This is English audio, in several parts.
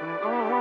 Mm-hmm.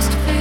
supposed to feel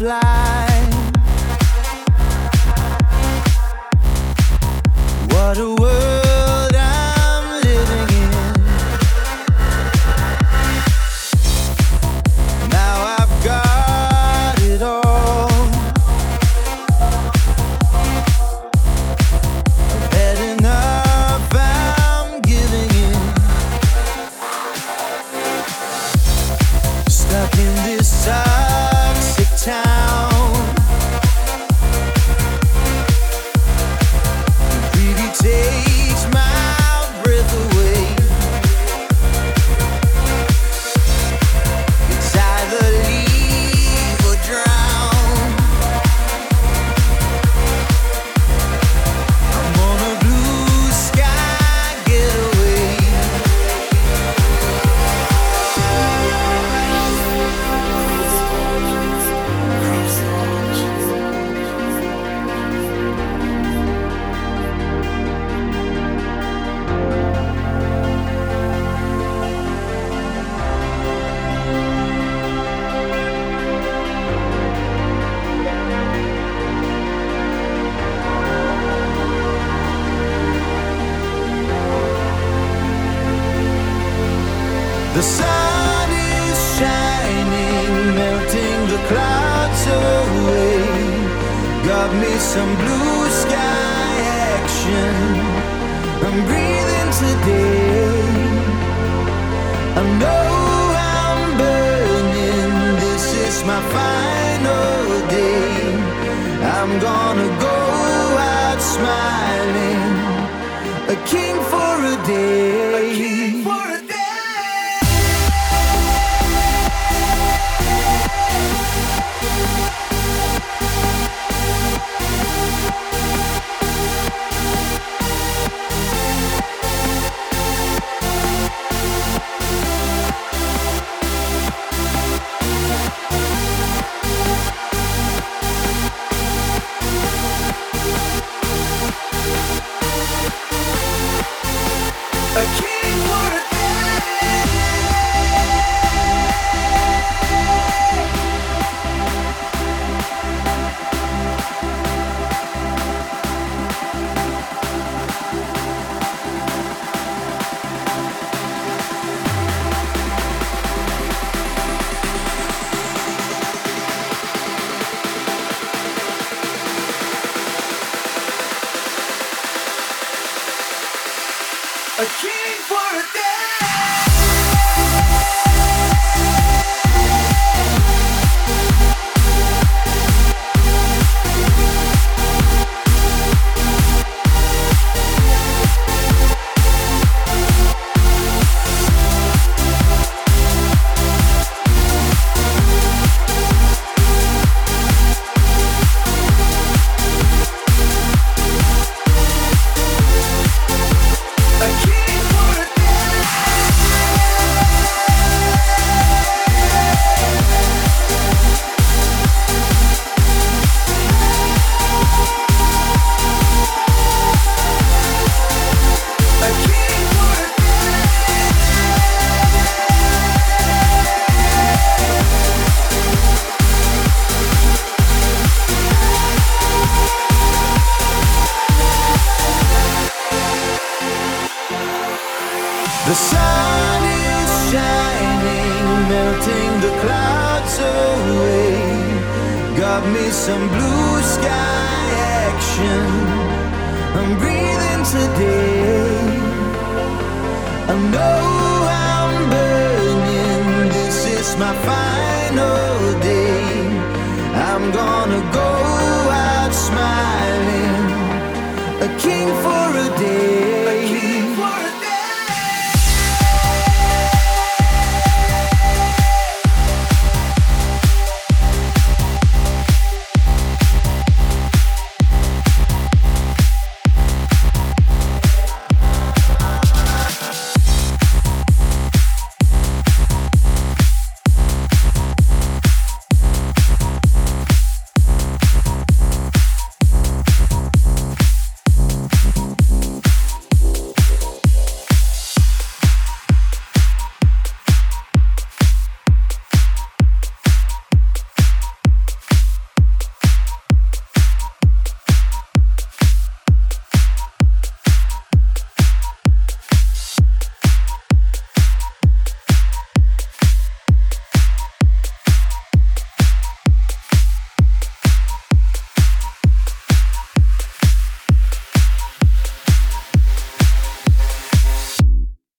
fly. I'm gonna go out smiling, a king for a day. A